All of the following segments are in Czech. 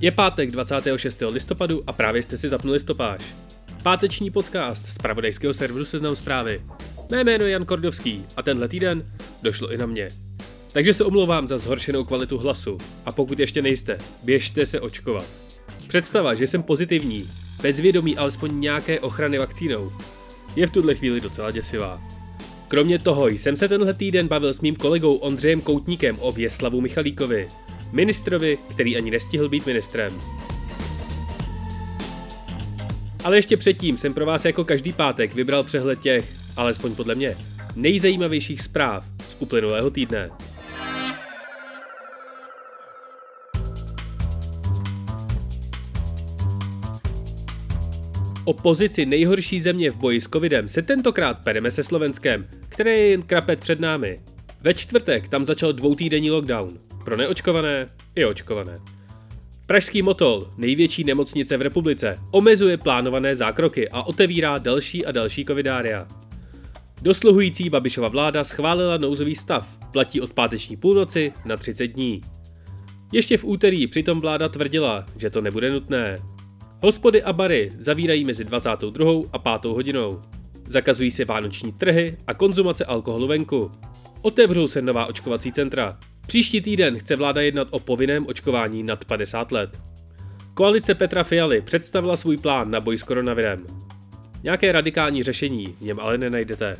Je pátek 26. listopadu a právě jste si zapnuli stopáž. Páteční podcast z pravodejského serveru Seznam zprávy. Mé jméno je Jan Kordovský a tenhle týden došlo i na mě. Takže se omlouvám za zhoršenou kvalitu hlasu a pokud ještě nejste, běžte se očkovat. Představa, že jsem pozitivní, bez vědomí alespoň nějaké ochrany vakcínou, je v tuhle chvíli docela děsivá. Kromě toho jsem se tenhle týden bavil s mým kolegou Ondřejem Koutníkem o Věslavu Michalíkovi, ministrovi, který ani nestihl být ministrem. Ale ještě předtím jsem pro vás jako každý pátek vybral přehled těch, alespoň podle mě, nejzajímavějších zpráv z uplynulého týdne. O pozici nejhorší země v boji s covidem se tentokrát pereme se Slovenskem, které je jen krapet před námi. Ve čtvrtek tam začal dvoutýdenní lockdown. Pro neočkované i očkované. Pražský Motol, největší nemocnice v republice, omezuje plánované zákroky a otevírá další a další covidária. Dosluhující Babišova vláda schválila nouzový stav, platí od páteční půlnoci na 30 dní. Ještě v úterý přitom vláda tvrdila, že to nebude nutné. Hospody a bary zavírají mezi 22. a 5. hodinou. Zakazují se vánoční trhy a konzumace alkoholu venku. Otevřou se nová očkovací centra. Příští týden chce vláda jednat o povinném očkování nad 50 let. Koalice Petra Fialy představila svůj plán na boj s koronavirem. Nějaké radikální řešení v něm ale nenajdete.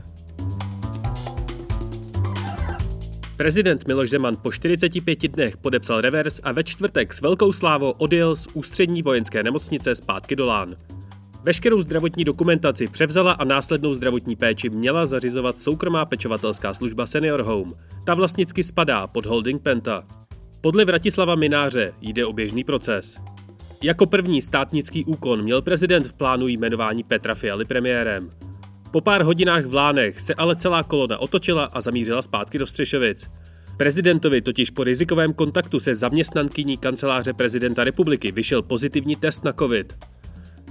Prezident Miloš Zeman po 45 dnech podepsal revers a ve čtvrtek s velkou slávou odjel z ústřední vojenské nemocnice zpátky do Lán. Veškerou zdravotní dokumentaci převzala a následnou zdravotní péči měla zařizovat soukromá pečovatelská služba Senior Home. Ta vlastnicky spadá pod holding Penta. Podle Vratislava Mináře jde o běžný proces. Jako první státnický úkon měl prezident v plánu jmenování Petra Fialy premiérem. Po pár hodinách v Lánech se ale celá kolona otočila a zamířila zpátky do Střešovic. Prezidentovi totiž po rizikovém kontaktu se zaměstnankyní kanceláře prezidenta republiky vyšel pozitivní test na COVID.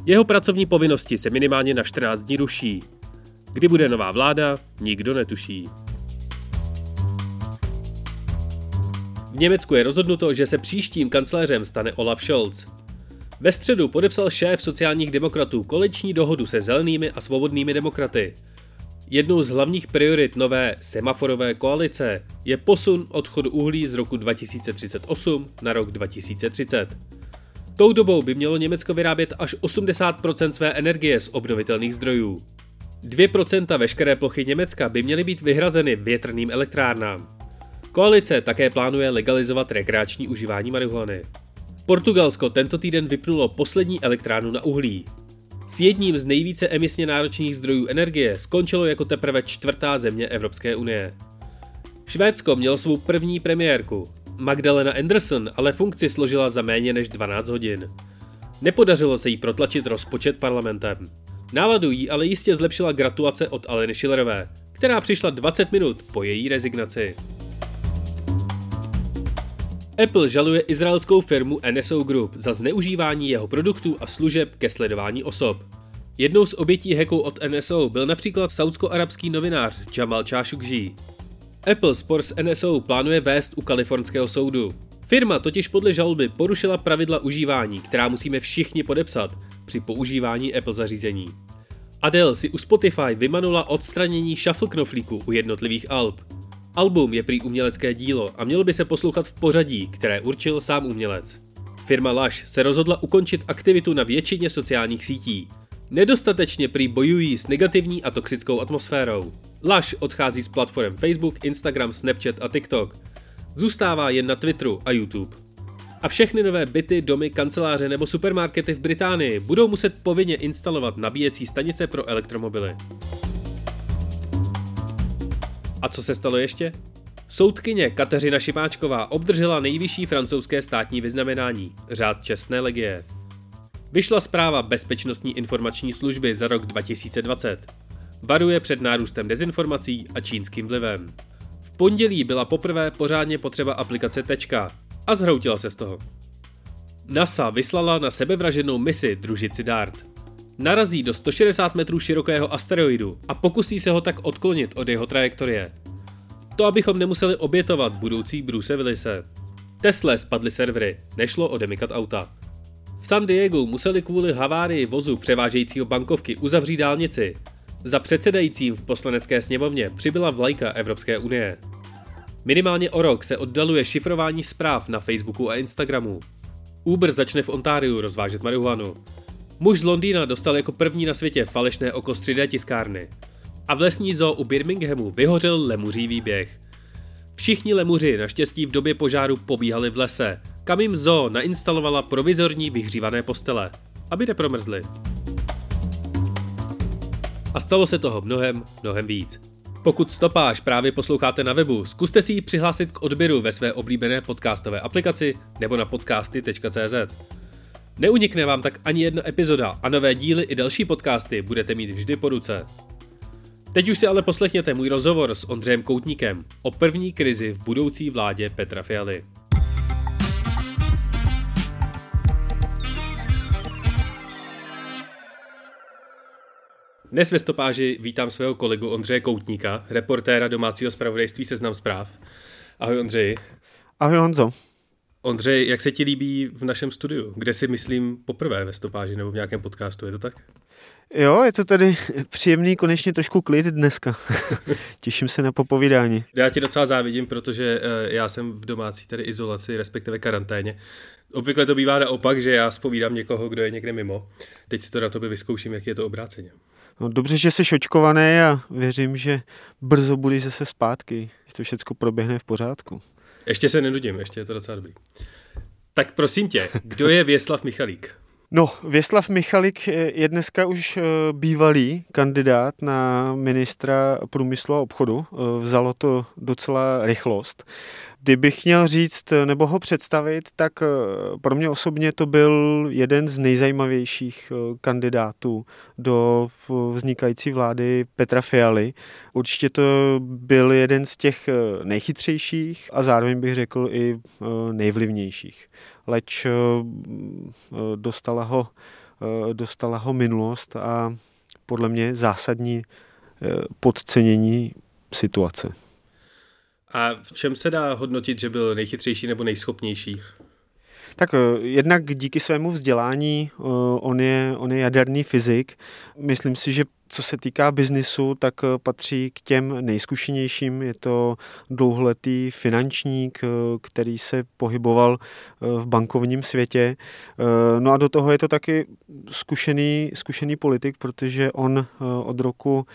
Jeho pracovní povinnosti se minimálně na 14 dní ruší. Kdy bude nová vláda, nikdo netuší. V Německu je rozhodnuto, že se příštím kancléřem stane Olaf Scholz. Ve středu podepsal šéf sociálních demokratů koleční dohodu se zelenými a svobodnými demokraty. Jednou z hlavních priorit nové semaforové koalice je posun odchodu uhlí z roku 2038 na rok 2030. Tou dobou by mělo Německo vyrábět až 80% své energie z obnovitelných zdrojů. 2% veškeré plochy Německa by měly být vyhrazeny větrným elektrárnám. Koalice také plánuje legalizovat rekreační užívání marihuany. Portugalsko tento týden vypnulo poslední elektrárnu na uhlí. S jedním z nejvíce emisně náročných zdrojů energie skončilo jako teprve čtvrtá země Evropské unie. Švédsko mělo svou první premiérku. Magdalena Anderson ale funkci složila za méně než 12 hodin. Nepodařilo se jí protlačit rozpočet parlamentem. Náladu jí ale jistě zlepšila gratulace od Aleny Schillerové, která přišla 20 minut po její rezignaci. Apple žaluje izraelskou firmu NSO Group za zneužívání jeho produktů a služeb ke sledování osob. Jednou z obětí hacku od NSO byl například saudsko-arabský novinář Jamal Khashoggi. Apple spor s NSO plánuje vést u kalifornského soudu. Firma totiž podle žaloby porušila pravidla užívání, která musíme všichni podepsat při používání Apple zařízení. Adele si u Spotify vymanula odstranění shuffle knoflíku u jednotlivých alb. Album je prý umělecké dílo a mělo by se poslouchat v pořadí, které určil sám umělec. Firma Lush se rozhodla ukončit aktivitu na většině sociálních sítí. Nedostatečně prý bojují s negativní a toxickou atmosférou. Lush odchází z platform Facebook, Instagram, Snapchat a TikTok. Zůstává jen na Twitteru a YouTube. A všechny nové byty, domy, kanceláře nebo supermarkety v Británii budou muset povinně instalovat nabíjecí stanice pro elektromobily. A co se stalo ještě? Soudkyně Kateřina Šipáčková obdržela nejvyšší francouzské státní vyznamenání, řád čestné legie. Vyšla zpráva Bezpečnostní informační služby za rok 2020. Varuje před nárůstem dezinformací a čínským vlivem. V pondělí byla poprvé pořádně potřeba aplikace Tečka a zhroutila se z toho. NASA vyslala na sebevraženou misi družici DART. Narazí do 160 metrů širokého asteroidu a pokusí se ho tak odklonit od jeho trajektorie. To, abychom nemuseli obětovat budoucí Bruce Willise. Tesla spadly servery, nešlo o demikat auta. V San Diego museli kvůli havárii vozu převážejícího bankovky uzavřít dálnici. Za předsedajícím v poslanecké sněmovně přibyla vlajka Evropské unie. Minimálně o rok se oddaluje šifrování zpráv na Facebooku a Instagramu. Uber začne v Ontáriu rozvážet marihuanu. Muž z Londýna dostal jako první na světě falešné oko 3D tiskárny. A v lesní zoo u Birminghamu vyhořel lemuří výběh. Všichni lemuři naštěstí v době požáru pobíhali v lese, kam jim zoo nainstalovala provizorní vyhřívané postele, aby nepromrzli. Stalo se toho mnohem, mnohem víc. Pokud stopáž právě posloucháte na webu, zkuste si ji přihlásit k odběru ve své oblíbené podcastové aplikaci nebo na podcasty.cz. Neunikne vám tak ani jedna epizoda a nové díly i další podcasty budete mít vždy po ruce. Teď už si ale poslechněte můj rozhovor s Ondřejem Koutníkem o první krizi v budoucí vládě Petra Fialy. Dnes ve stopáži vítám svého kolegu Ondřeje Koutníka, reportéra domácího zpravodajství Seznam zpráv. Ahoj Ondřej. Ahoj Honzo. Ondřej, jak se ti líbí v našem studiu? Kde si myslím poprvé ve stopáži nebo v nějakém podcastu, je to tak? Jo, je to tady příjemný, konečně trošku klid dneska. Těším se na popovídání. Já ti docela závidím, protože eh, já jsem v domácí tady izolaci, respektive karanténě. Obvykle to bývá naopak, že já spovídám někoho, kdo je někde mimo. Teď si to na tobě vyzkouším, jak je to obráceně. No, dobře, že jsi očkovaný a věřím, že brzo budeš zase zpátky, že to všechno proběhne v pořádku. Ještě se nenudím, ještě je to docela dobrý. Tak prosím tě, kdo je Věslav Michalík? No, Věslav Michalik je dneska už eh, bývalý kandidát na ministra průmyslu a obchodu. Eh, vzalo to docela rychlost. Kdybych měl říct nebo ho představit, tak eh, pro mě osobně to byl jeden z nejzajímavějších kandidátů do vznikající vlády Petra Fialy. Určitě to byl jeden z těch nejchytřejších a zároveň bych řekl i nejvlivnějších leč eh, dostala ho, eh, dostala ho minulost a podle mě zásadní eh, podcenění situace. A v čem se dá hodnotit, že byl nejchytřejší nebo nejschopnější? Tak jednak díky svému vzdělání, on je, on je jaderný fyzik. Myslím si, že co se týká biznisu, tak eh, patří k těm nejzkušenějším. Je to dlouholetý finančník, eh, který se pohyboval eh, v bankovním světě. No a do toho je to taky zkušený, zkušený politik, protože on od roku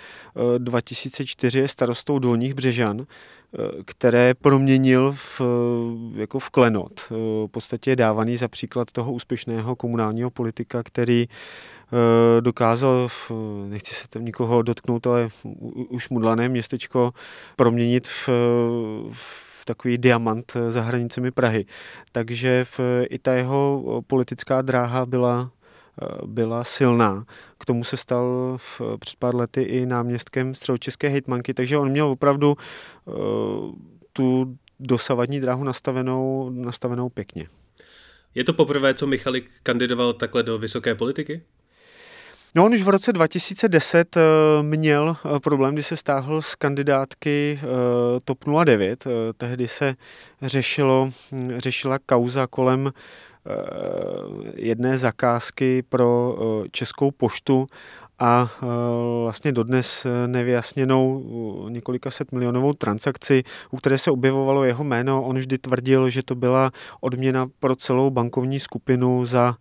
2004 je starostou Dolních Břežan, které proměnil v, jako v klenot. V podstatě je dávaný za příklad toho úspěšného komunálního politika, který dokázal, v, nechci se tam nikoho dotknout, ale už mudlané městečko proměnit v, v takový diamant za hranicemi Prahy. Takže v, i ta jeho politická dráha byla eh, byla silná. K tomu se stal v, před pár lety i náměstkem středočeské hejtmanky, takže on měl opravdu uh, tu dosavadní dráhu nastavenou, nastavenou pěkně. Je to poprvé, co Michalik kandidoval takhle do vysoké politiky? No on už v roce 2010 eh, měl eh, problém, kdy se stáhl z kandidátky eh, TOP 09. Tehdy se řešilo, hm, řešila kauza kolem jedné zakázky pro Českou poštu a vlastně dodnes nevyjasněnou několika set milionovou transakci, u které se objevovalo jeho jméno. On vždy tvrdil, že to byla odměna pro celou bankovní skupinu za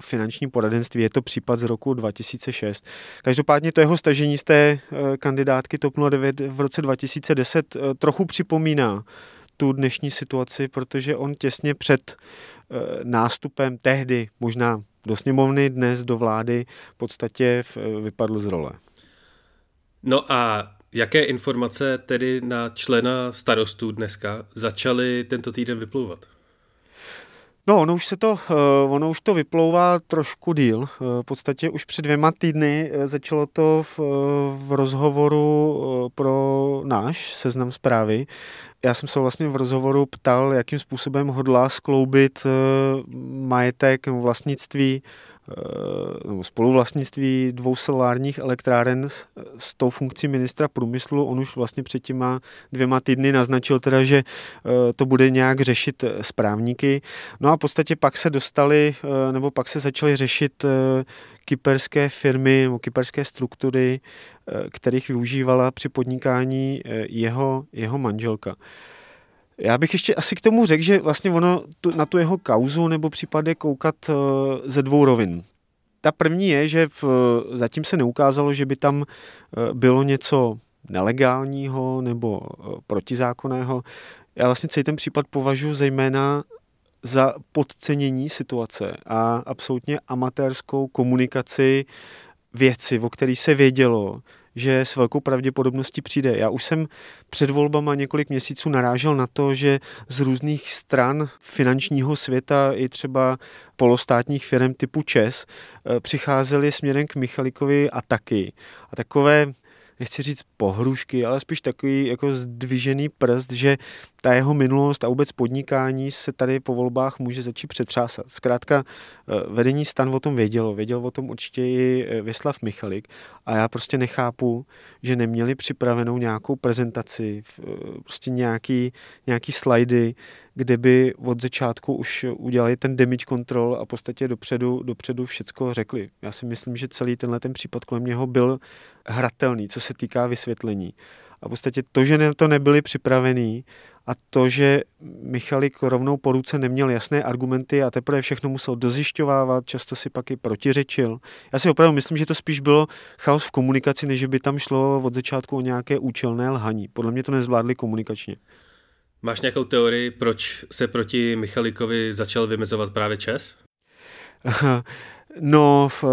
finanční poradenství. Je to případ z roku 2006. Každopádně to jeho stažení z té eh, kandidátky TOP 09 v roce 2010 eh, trochu připomíná tu dnešní situaci, protože on těsně před nástupem tehdy, možná do sněmovny, dnes do vlády, v podstatě vypadl z role. No a jaké informace tedy na člena starostů dneska začaly tento týden vyplouvat? No, ono už se to, eh, ono už to vyplouvá trošku díl. Eh, v podstatě už před dvěma týdny eh, začalo to v, v rozhovoru pro náš seznam zprávy. Já jsem se vlastně v rozhovoru ptal, jakým způsobem hodlá skloubit majetek nebo vlastnictví spoluvlastnictví dvou solárních elektráren s, s tou funkcí ministra průmyslu. On už vlastně před těma dvěma týdny naznačil teda, že eh, to bude nějak řešit eh, správníky. No a v podstatě pak se dostali, nebo pak se začaly řešit kyperské firmy nebo kyperské struktury, kterých využívala při podnikání jeho, jeho manželka. Já bych ještě asi k tomu řekl, že vlastně ono tu, na tu jeho kauzu nebo případě koukat uh, ze dvou rovin. Ta první je, že v, zatím se neukázalo, že by tam uh, bylo něco nelegálního nebo uh, protizákonného. Já vlastně celý ten případ považuji zejména za podcenění situace a absolutně amatérskou komunikaci věci, o které se vědělo, že s velkou pravděpodobností přijde. Já už jsem před volbama několik měsíců narážel na to, že z různých stran finančního světa i třeba polostátních firm typu ČES eh, přicházely směrem k Michalikovi ataky. A takové nechci říct pohrušky, ale spíš takový jako zdvižený prst, že ta jeho minulost a vůbec podnikání se tady po volbách může začít přetřásat. Zkrátka eh, vedení stan o tom vědělo, věděl o tom určitě i eh, Vyslav Michalik a já prostě nechápu, že neměli připravenou nějakou prezentaci, eh, prostě nějaký, nějaký slajdy, kde by od začátku už udělali ten damage control a v podstatě dopředu, dopředu všecko řekli. Já si myslím, že celý tenhle ten případ kolem něho byl hratelný, co se týká vysvětlení. A v podstatě to, že to nebyli připravený a to, že Michalik rovnou po ruce neměl jasné argumenty a teprve všechno musel dozjišťovávat, často si pak i protiřečil. Já si opravdu myslím, že to spíš bylo chaos v komunikaci, než by tam šlo od začátku o nějaké účelné lhaní. Podle mě to nezvládli komunikačně. Máš nějakou teorii, proč se proti Michalikovi začal vymezovat právě Čes? No, v,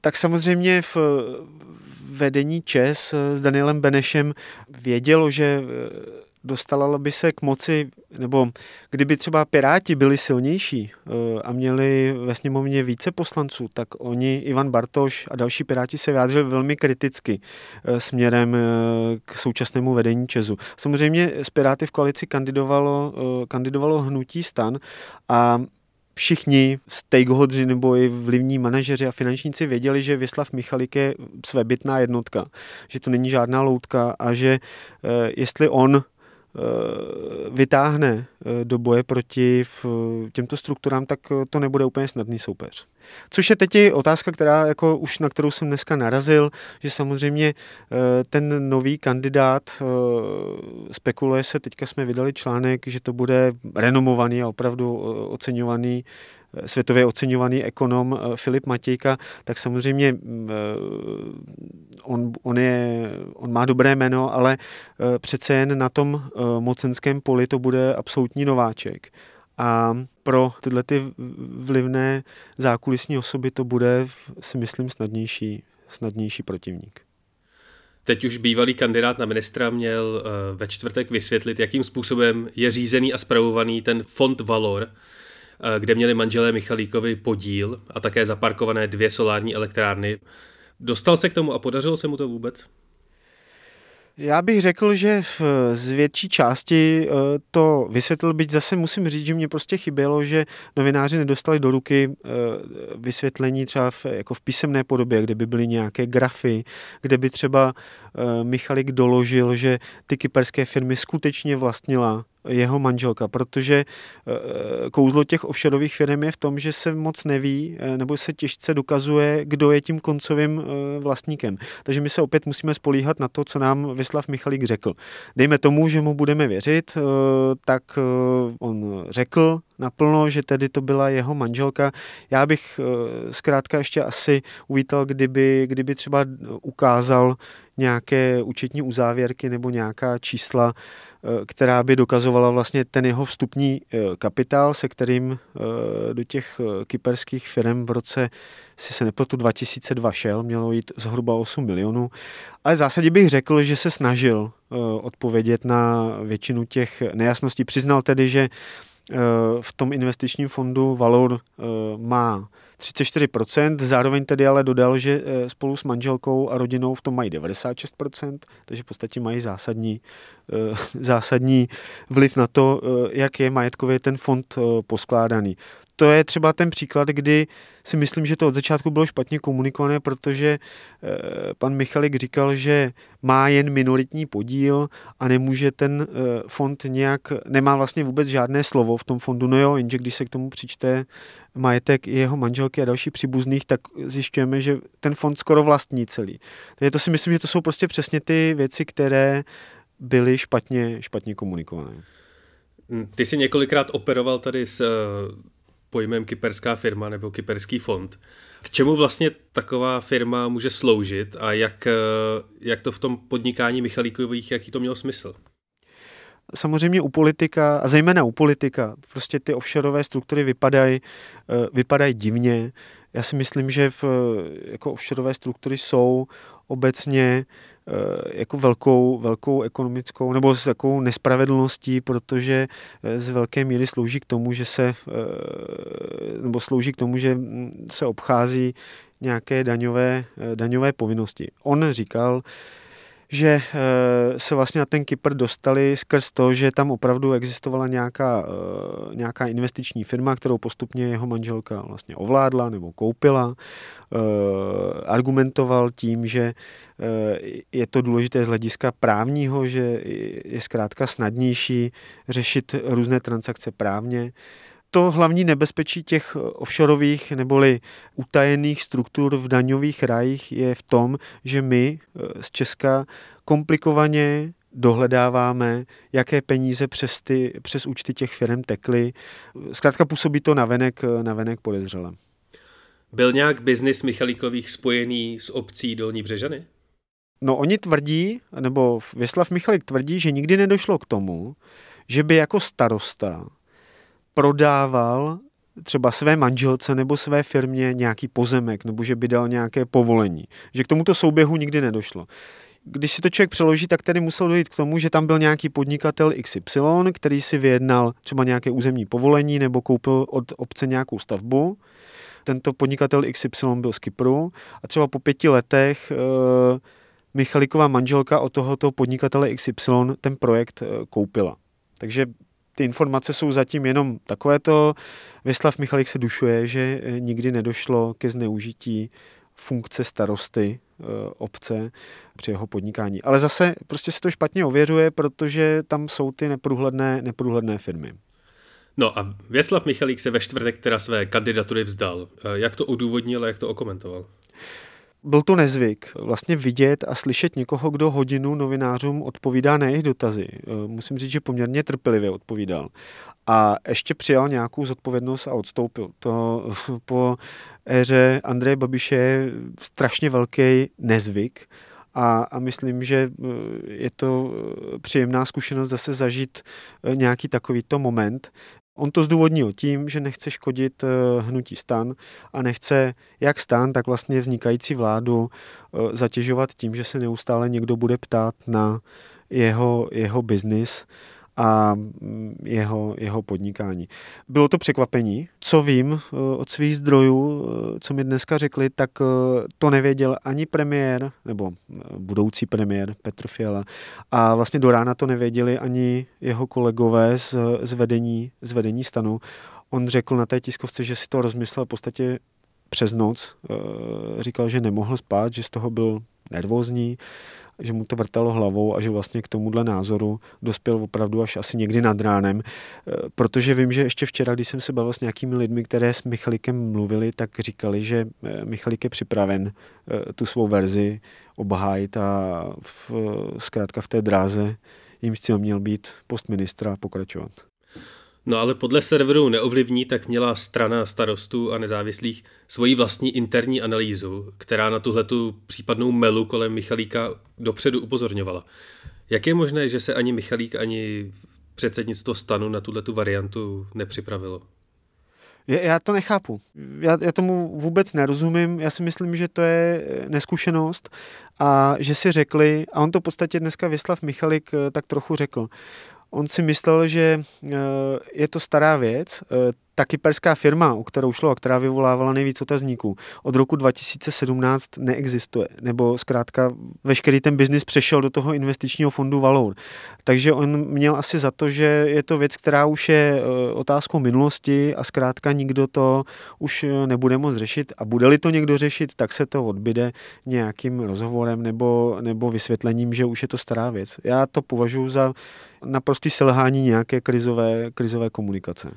tak samozřejmě v vedení ČES s Danielem Benešem vědělo, že dostala by se k moci, nebo kdyby třeba Piráti byli silnější eh, a měli ve sněmovně více poslanců, tak oni, Ivan Bartoš a další Piráti se vyjádřili velmi kriticky eh, směrem eh, k současnému vedení Česu. Samozřejmě z Piráty v koalici kandidovalo, kandidovalo hnutí stan a všichni stakeholdři nebo i vlivní manažeři a finančníci věděli, že Věslav Michalik je svébytná jednotka, že to není žádná loutka a že jestli on Eh, vytáhne eh, do boje proti těmto strukturám, tak eh, to nebude úplně snadný soupeř. Což je teď otázka, která jako už na kterou jsem dneska narazil, že samozřejmě ten nový kandidát, spekuluje se, teďka jsme vydali článek, že to bude renomovaný a opravdu oceňovaný světově oceňovaný ekonom eh, Filip Matějka, tak samozřejmě mm, eh, on, on, je, on má dobré jméno, ale eh, přece jen na tom mocenském poli to bude absolutní nováček. A pro tyhle ty vlivné zákulisní osoby to bude, si myslím, snadnější, snadnější protivník. Teď už bývalý kandidát na ministra měl ve čtvrtek vysvětlit, jakým způsobem je řízený a spravovaný ten fond Valor, kde měli manželé Michalíkovi podíl a také zaparkované dvě solární elektrárny. Dostal se k tomu a podařilo se mu to vůbec? Já bych řekl, že v, z větší části eh, to vysvětlil, byť zase musím říct, že mě prostě chybělo, že novináři nedostali do ruky eh, vysvětlení třeba v, jako v písemné podobě, kde by byly nějaké grafy, kde by třeba Michalik doložil, že ty kyperské firmy skutečně vlastnila jeho manželka, protože eh, kouzlo těch offshoreových firm je v tom, že se moc neví eh, nebo se těžce dokazuje, kdo je tím koncovým eh, vlastníkem. Takže my se opět musíme spolíhat na to, co nám Vyslav Michalík řekl. Dejme tomu, že mu budeme věřit, tak on řekl naplno, že tedy to byla jeho manželka. Já bych zkrátka ještě asi uvítal, kdyby, kdyby třeba ukázal nějaké účetní uzávěrky nebo nějaká čísla, která by dokazovala vlastně ten jeho vstupní eh, kapitál, se kterým eh, do těch kyperských firm v roce, si se nepletu, 2002 šel, mělo jít zhruba 8 milionů. Ale v zásadě bych řekl, že se snažil odpovědět na většinu těch nejasností. Přiznal tedy, že v tom investičním fondu Valor má 34%, zároveň tedy ale dodal, že spolu s manželkou a rodinou v tom mají 96%, takže v podstatě mají zásadní, zásadní vliv na to, jak je majetkově ten fond poskládaný to je třeba ten příklad, kdy si myslím, že to od začátku bylo špatně komunikované, protože eh, pan Michalik říkal, že má jen minoritní podíl a nemůže ten eh, fond nějak, nemá vlastně vůbec žádné slovo v tom fondu. No jo, jenže když se k tomu přičte majetek jeho manželky a další příbuzných, tak zjišťujeme, že ten fond skoro vlastní celý. Takže to si myslím, že to jsou prostě přesně ty věci, které byly špatně, špatně komunikované. Ty jsi několikrát operoval tady s pojmem kyperská firma nebo kyperský fond. K čemu vlastně taková firma může sloužit a jak, eh, jak to v tom podnikání Michalíkových, jaký to mělo smysl? Samozřejmě u politika, a zejména u politika, prostě ty offshoreové struktury vypadají eh, vypadaj divně. Já si myslím, že v, jako offshoreové struktury jsou obecně Eh, jako velkou, velkou ekonomickou nebo s takovou nespravedlností, protože eh, z velké míry slouží k tomu, že se eh, nebo slouží k tomu, že mm, se obchází nějaké daňové, daňové povinnosti. On říkal, že eh, se vlastně na ten Kypr dostali skrz to, že tam opravdu existovala nějaká, eh, nějaká investiční firma, kterou postupně jeho manželka vlastně ovládla nebo koupila. Eh, argumentoval tím, že je to důležité z hlediska právního, že je zkrátka snadnější řešit různé transakce právně to hlavní nebezpečí těch offshoreových neboli utajených struktur v daňových rajích je v tom, že my eh, z Česka komplikovaně dohledáváme, jaké peníze přes, ty, přes účty těch firm tekly. Zkrátka působí to navenek, navenek podezřele. Byl nějak biznis Michalíkových spojený s obcí Dolní Břežany? No oni tvrdí, nebo Věslav Michalik tvrdí, že nikdy nedošlo k tomu, že by jako starosta prodával třeba své manželce nebo své firmě nějaký pozemek, nebo že by dal nějaké povolení. Že k tomuto souběhu nikdy nedošlo. Když si to člověk přeloží, tak tedy musel dojít k tomu, že tam byl nějaký podnikatel XY, který si vyjednal třeba nějaké územní povolení nebo koupil od obce nějakou stavbu. Tento podnikatel XY byl z Kypru a třeba po pěti letech e, Michaliková manželka od tohoto podnikatele XY ten projekt e, koupila. Takže ty informace jsou zatím jenom takovéto. Vyslav Michalik se dušuje, že eh, nikdy nedošlo ke zneužití funkce starosty eh, obce při jeho podnikání. Ale zase prostě se to špatně ověřuje, protože tam jsou ty neprůhledné, neprůhledné firmy. No a Věslav Michalík se ve čtvrtek teda své kandidatury vzdal. Eh, jak to odůvodnil a jak to okomentoval? Byl to nezvyk vlastně vidět a slyšet někoho, kdo hodinu novinářům odpovídá na jejich dotazy. Eh, musím říct, že poměrně trpělivě odpovídal. A ještě přijal nějakou zodpovědnost a odstoupil. To po éře Andreje Babiše je strašně velký nezvyk. A, a myslím, že eh, je to eh, příjemná zkušenost zase zažít nějaký takovýto moment, On to zdůvodnil tím, že nechce škodit eh, hnutí stan a nechce jak stan, tak vlastně vznikající vládu eh, zatěžovat tím, že se neustále někdo bude ptát na jeho, jeho biznis a mm, jeho, jeho podnikání. Bylo to překvapení. Co vím eh, od svých zdrojů, eh, co mi dneska řekli, tak eh, to nevěděl ani premiér, nebo budoucí premiér Petr Fiala. A vlastně do rána to nevěděli ani jeho kolegové z, z, vedení, z vedení stanu. On řekl na té tiskovce, že si to rozmyslel v podstatě přes noc. Říkal, že nemohl spát, že z toho byl nervózní že mu to vrtalo hlavou a že vlastně k tomuhle názoru dospěl opravdu až asi někdy nad ránem. E, protože vím, že ještě včera, když jsem se bavil s nějakými lidmi, které s Michalikem mluvili, tak říkali, že e, Michalik je připraven e, tu svou verzi obhájit a v, zkrátka v té dráze jim cíl měl být post ministra pokračovat. No ale podle serveru Neovlivní tak měla strana starostů a nezávislých svoji vlastní interní analýzu, která na tuhletu případnou melu kolem Michalíka dopředu upozorňovala. Jak je možné, že se ani Michalík, ani předsednictvo stanu na tuhletu variantu nepřipravilo? Já to nechápu. Já, já tomu vůbec nerozumím. Já si myslím, že to je neskušenost a že si řekli, a on to v podstatě dneska Vyslav Michalik eh, tak trochu řekl, On si myslel, že je to stará věc, ta kyperská firma, o kterou šlo a která vyvolávala nejvíc otazníků, od roku 2017 neexistuje. Nebo zkrátka veškerý ten biznis přešel do toho investičního fondu Valour. Takže on měl asi za to, že je to věc, která už je e, otázkou minulosti a zkrátka nikdo to už e, nebude moc řešit. A bude-li to někdo řešit, tak se to odbyde nějakým rozhovorem nebo, nebo vysvětlením, že už je to stará věc. Já to považuji za naprostý selhání nějaké krizové, krizové komunikace.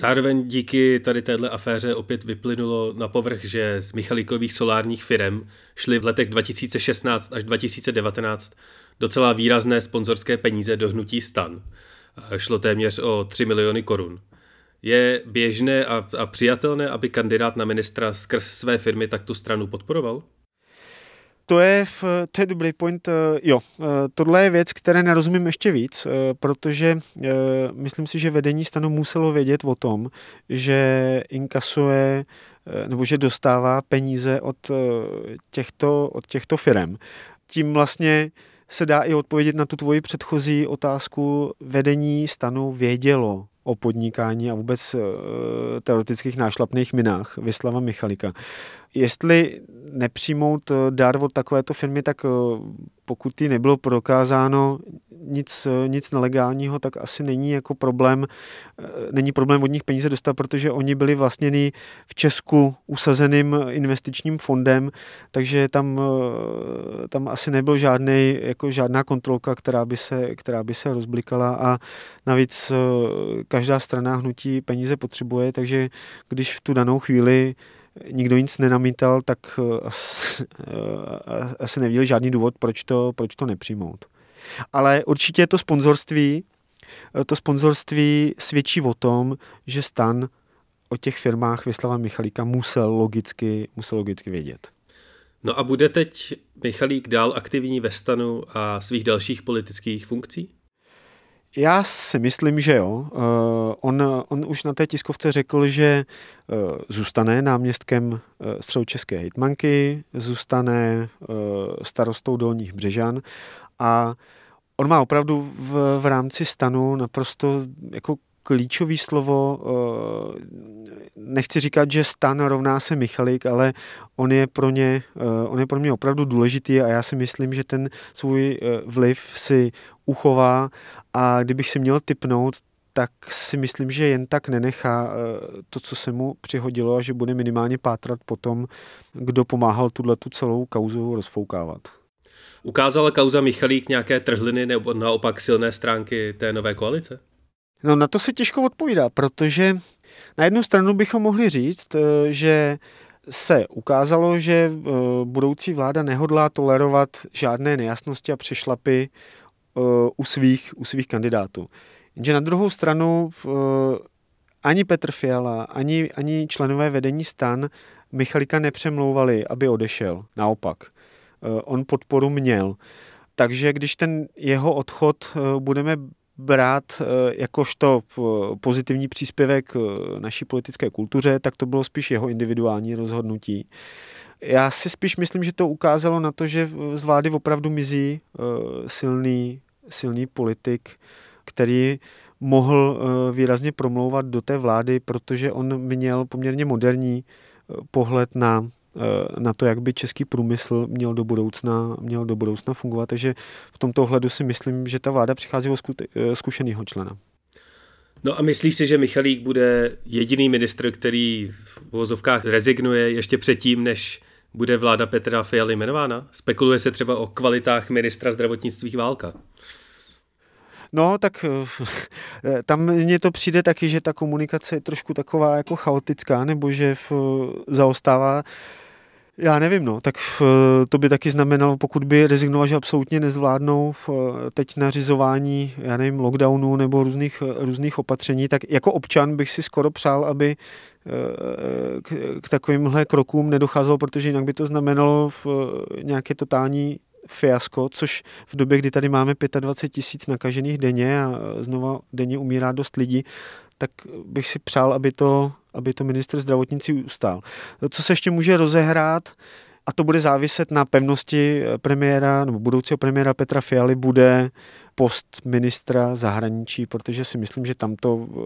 Zároveň díky tady téhle aféře opět vyplynulo na povrch, že z Michalíkových solárních firm šly v letech 2016 až 2019 docela výrazné sponzorské peníze do hnutí stan. Šlo téměř o 3 miliony korun. Je běžné a, a přijatelné, aby kandidát na ministra skrz své firmy tak tu stranu podporoval? To je, to je dobrý point. Eh, jo, eh, tohle je věc, které nerozumím ještě víc, eh, protože myslím si, že vedení stanu muselo vědět o tom, že inkasuje nebo že dostává peníze od těchto, od těchto firm. Tím vlastně se dá i odpovědět na tu tvoji předchozí otázku. Vedení stanu vědělo o podnikání a vůbec teoretických nášlapných minách Vyslava Michalika. Jestli nepřijmout eh, dar od takovéto firmy, tak eh, pokud jí nebylo prokázáno nic, eh, nic nelegálního, tak asi není jako problém, není problém od nich peníze dostat, protože oni byli vlastněni v Česku usazeným investičním fondem, takže tam, tam asi nebyl žádný, jako žádná kontrolka, která by, se, která by se rozblikala a navíc každá strana hnutí peníze potřebuje, takže když v tu danou chvíli nikdo nic nenamítal, tak eh, asi, eh, asi neviděl žádný důvod, proč to, proč to nepřijmout. Ale určitě to sponzorství, eh, to sponzorství svědčí o tom, že Stan o těch firmách Vyslava Michalíka musel logicky, musel logicky vědět. No a bude teď Michalík dál aktivní ve stanu a svých dalších politických funkcí? Já si myslím, že jo. Uh, on, on už na té tiskovce řekl, že uh, zůstane náměstkem uh, středočeské hitmanky, zůstane starostou Dolních Břežan a on má opravdu v, v rámci stanu naprosto jako klíčový slovo, nechci říkat, že stan rovná se Michalik, ale on je pro ně, on je pro mě opravdu důležitý a já si myslím, že ten svůj vliv si uchová a kdybych si měl typnout, tak si myslím, že jen tak nenechá eh, to, co se mu přihodilo a že bude minimálně pátrat po tom, kdo pomáhal tuhle tu celou kauzu rozfoukávat. Ukázala kauza Michalík nějaké trhliny nebo naopak silné stránky té nové koalice? No na to se těžko odpovídá, protože na jednu stranu bychom mohli říct, eh, že se ukázalo, že eh, budoucí vláda nehodlá tolerovat žádné nejasnosti a přešlapy u svých, u svých kandidátů. Jenže na druhou stranu ani Petr Fiala, ani, ani členové vedení stan Michalika nepřemlouvali, aby odešel. Naopak. On podporu měl. Takže když ten jeho odchod budeme brát jakožto pozitivní příspěvek naší politické kultuře, tak to bylo spíš jeho individuální rozhodnutí. Já si spíš myslím, že to ukázalo na to, že z vlády opravdu mizí silný silný politik, který mohl eh, výrazně promlouvat do té vlády, protože on měl poměrně moderní eh, pohled na, eh, na to, jak by český průmysl měl do budoucna, měl do budoucna fungovat. Takže v tomto ohledu si myslím, že ta vláda přichází o zkušeného člena. No a myslíš si, že Michalík bude jediný ministr, který v vozovkách rezignuje ještě předtím, než bude vláda Petra Fialy jmenována? Spekuluje se třeba o kvalitách ministra zdravotnictví Válka. No, tak eh, tam mně to přijde taky, že ta komunikace je trošku taková jako chaotická, nebo že v, zaostává já nevím, no, tak v, to by taky znamenalo, pokud by rezignoval, že absolutně nezvládnou v, teď nařizování, já nevím, lockdownu nebo různých, různých opatření, tak jako občan bych si skoro přál, aby eh, k, k takovýmhle krokům nedocházelo, protože jinak by to znamenalo v nějaké totální fiasko, což v době, kdy tady máme 25 tisíc nakažených denně a znova denně umírá dost lidí, tak bych si přál, aby to, aby to minister zdravotnictví ustál. Co se ještě může rozehrát, a to bude záviset na pevnosti premiéra nebo budoucího premiéra Petra Fialy bude post ministra zahraničí, protože si myslím, že tamto eh,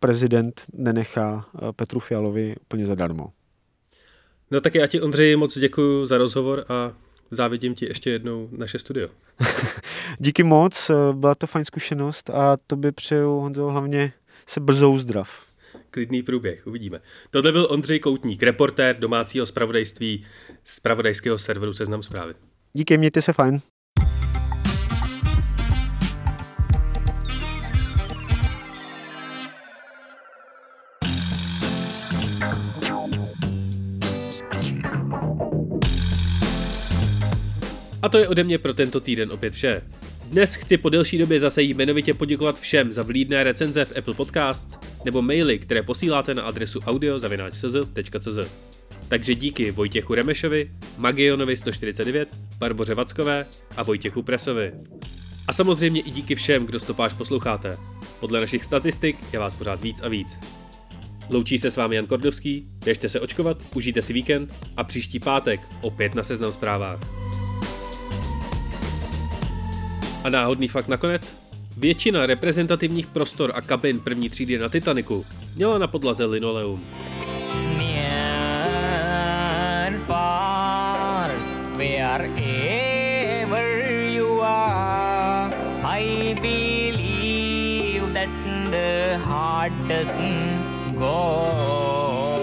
prezident nenechá Petru Fialovi úplně zadarmo. No tak já ti, Ondřej, moc děkuji za rozhovor a závidím ti ještě jednou naše studio. Díky moc, eh, byla to fajn zkušenost a to by přeju Honzo hlavně se brzo uzdrav. Klidný průběh, uvidíme. Tohle byl Ondřej Koutník, reportér domácího zpravodajství z pravodajského serveru Seznam zprávy. Díky, mějte se fajn. A to je ode mě pro tento týden opět vše. Dnes chci po delší době zase jmenovitě poděkovat všem za vlídné recenze v Apple Podcasts nebo maily, které posíláte na adresu audio.cz. Takže díky Vojtěchu Remešovi, Magionovi 149, Barboře Vackové a Vojtěchu Presovi. A samozřejmě i díky všem, kdo stopáž posloucháte. Podle našich statistik je vás pořád víc a víc. Loučí se s vámi Jan Kordovský, běžte se očkovat, užijte si víkend a příští pátek opět na seznam zprávách. A náhodný fakt nakonec? Většina reprezentativních prostor a kabin první třídy na Titaniku měla na podlaze linoleum. Go